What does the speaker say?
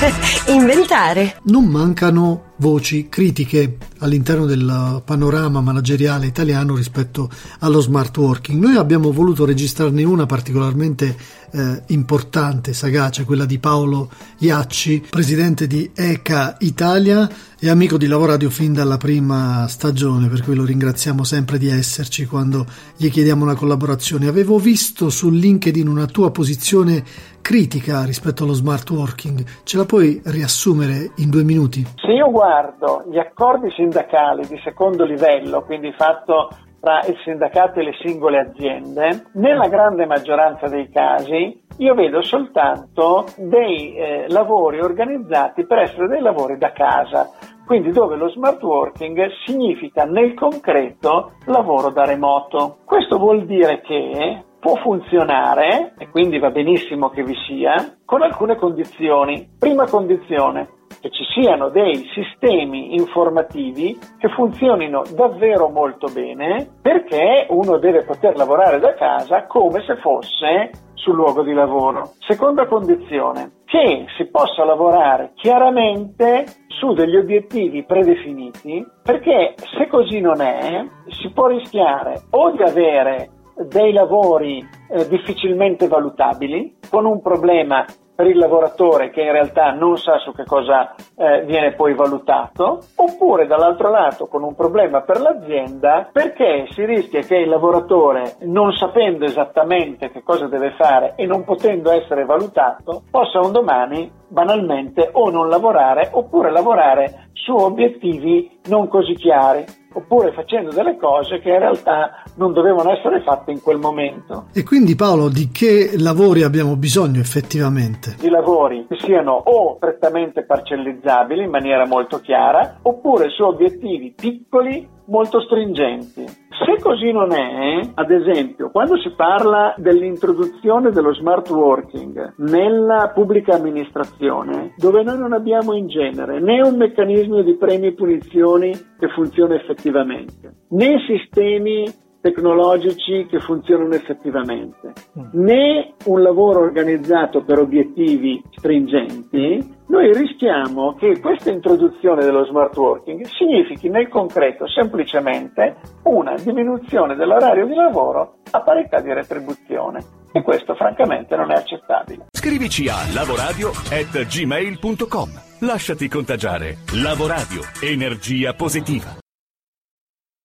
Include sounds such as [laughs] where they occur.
[laughs] inventare. Non mancano voci critiche all'interno del panorama manageriale italiano rispetto allo smart working. Noi abbiamo voluto registrarne una particolarmente eh, importante, sagace, quella di Paolo Iacci, presidente di ECA Italia e amico di Lavoradio fin dalla prima stagione, per cui lo ringraziamo sempre di esserci quando gli chiediamo una collaborazione. Avevo visto su LinkedIn una tua posizione critica rispetto allo smart working, ce la puoi riassumere in due minuti? Se io guardo gli accordi sindacali di secondo livello, quindi fatto tra il sindacato e le singole aziende, nella grande maggioranza dei casi io vedo soltanto dei eh, lavori organizzati per essere dei lavori da casa, quindi dove lo smart working significa nel concreto lavoro da remoto. Questo vuol dire che può funzionare, e quindi va benissimo che vi sia, con alcune condizioni. Prima condizione, che ci siano dei sistemi informativi che funzionino davvero molto bene perché uno deve poter lavorare da casa come se fosse sul luogo di lavoro. Seconda condizione, che si possa lavorare chiaramente su degli obiettivi predefiniti perché se così non è si può rischiare o di avere dei lavori eh, difficilmente valutabili con un problema per il lavoratore che in realtà non sa su che cosa eh, viene poi valutato, oppure dall'altro lato con un problema per l'azienda perché si rischia che il lavoratore, non sapendo esattamente che cosa deve fare e non potendo essere valutato, possa un domani banalmente o non lavorare oppure lavorare su obiettivi non così chiari oppure facendo delle cose che in realtà non dovevano essere fatte in quel momento. E quindi Paolo, di che lavori abbiamo bisogno effettivamente? Di lavori che siano o prettamente parcellizzabili in maniera molto chiara, oppure su obiettivi piccoli molto stringenti. Se così non è, ad esempio, quando si parla dell'introduzione dello smart working nella pubblica amministrazione, dove noi non abbiamo in genere né un meccanismo di premi e punizioni che funziona effettivamente, né sistemi tecnologici che funzionano effettivamente, mm. né un lavoro organizzato per obiettivi stringenti, noi rischiamo che questa introduzione dello smart working significhi nel concreto semplicemente una diminuzione dell'orario di lavoro a parità di retribuzione. E questo francamente non è accettabile. Scrivici a lavoradio.gmail.com Lasciati contagiare. Lavoradio. Energia positiva.